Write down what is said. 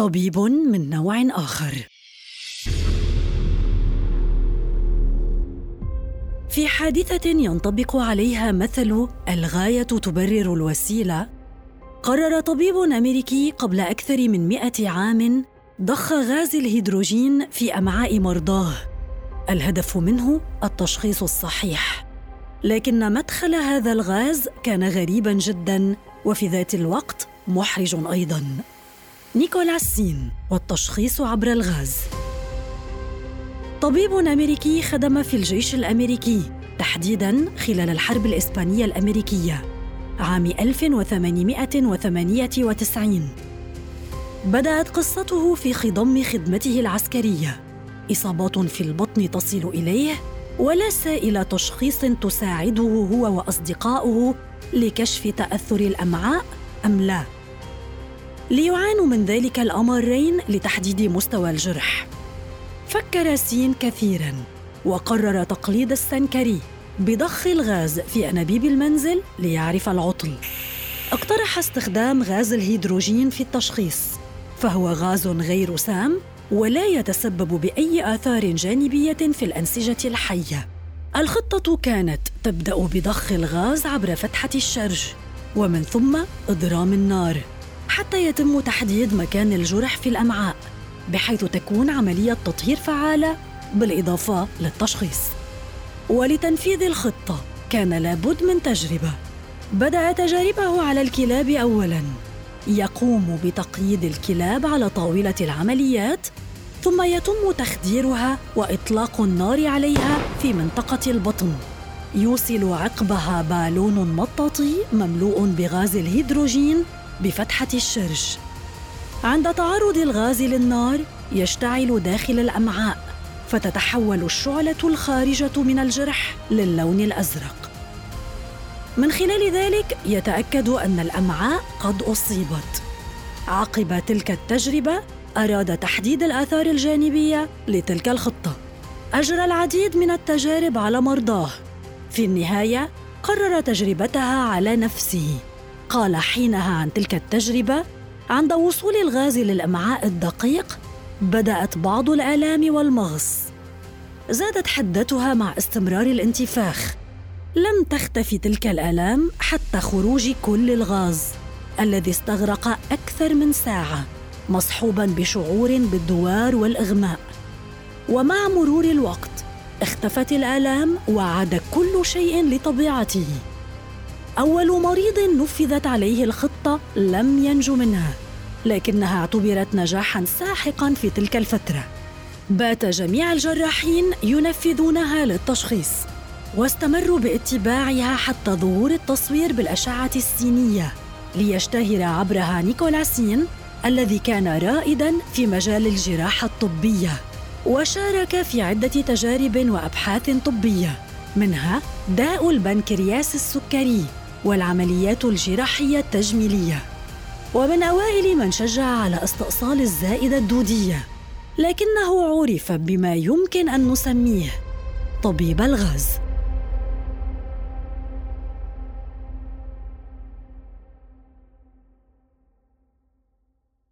طبيب من نوع آخر. في حادثة ينطبق عليها مثل الغاية تبرر الوسيلة قرر طبيب أمريكي قبل أكثر من مئة عام ضخ غاز الهيدروجين في أمعاء مرضاه. الهدف منه التشخيص الصحيح. لكن مدخل هذا الغاز كان غريبا جدا وفي ذات الوقت محرج أيضا. نيكولاس سين والتشخيص عبر الغاز. طبيب أمريكي خدم في الجيش الأمريكي تحديدا خلال الحرب الإسبانية الأمريكية عام 1898 بدأت قصته في خضم خدمته العسكرية. إصابات في البطن تصل إليه ولا سائل تشخيص تساعده هو وأصدقاؤه لكشف تأثر الأمعاء أم لا. ليعانوا من ذلك الأمرين لتحديد مستوى الجرح. فكر سين كثيرا وقرر تقليد السنكري بضخ الغاز في أنابيب المنزل ليعرف العطل. اقترح استخدام غاز الهيدروجين في التشخيص فهو غاز غير سام ولا يتسبب بأي آثار جانبية في الأنسجة الحية. الخطة كانت تبدأ بضخ الغاز عبر فتحة الشرج ومن ثم إضرام النار. حتى يتم تحديد مكان الجرح في الأمعاء بحيث تكون عملية تطهير فعالة بالإضافة للتشخيص. ولتنفيذ الخطة كان لابد من تجربة. بدأ تجاربه على الكلاب اولا. يقوم بتقييد الكلاب على طاولة العمليات ثم يتم تخديرها وإطلاق النار عليها في منطقة البطن. يوصل عقبها بالون مطاطي مملوء بغاز الهيدروجين بفتحة الشرج عند تعرض الغاز للنار يشتعل داخل الأمعاء فتتحول الشعلة الخارجة من الجرح للون الأزرق. من خلال ذلك يتأكد أن الأمعاء قد أصيبت. عقب تلك التجربة أراد تحديد الآثار الجانبية لتلك الخطة. أجرى العديد من التجارب على مرضاه. في النهاية قرر تجربتها على نفسه. قال حينها عن تلك التجربة عند وصول الغاز للأمعاء الدقيق بدأت بعض الآلام والمغص. زادت حدتها مع استمرار الانتفاخ. لم تختفي تلك الآلام حتى خروج كل الغاز الذي استغرق أكثر من ساعة مصحوبا بشعور بالدوار والإغماء. ومع مرور الوقت اختفت الآلام وعاد كل شيء لطبيعته. أول مريض نفذت عليه الخطة لم ينج منها لكنها اعتبرت نجاحا ساحقا في تلك الفترة. بات جميع الجراحين ينفذونها للتشخيص واستمروا باتباعها حتى ظهور التصوير بالأشعة السينية ليشتهر عبرها نيكولاسين الذي كان رائدا في مجال الجراحة الطبية وشارك في عدة تجارب وأبحاث طبية منها داء البنكرياس السكري. والعمليات الجراحية التجميلية. ومن أوائل من شجع على استئصال الزائدة الدودية. لكنه عرف بما يمكن أن نسميه طبيب الغاز.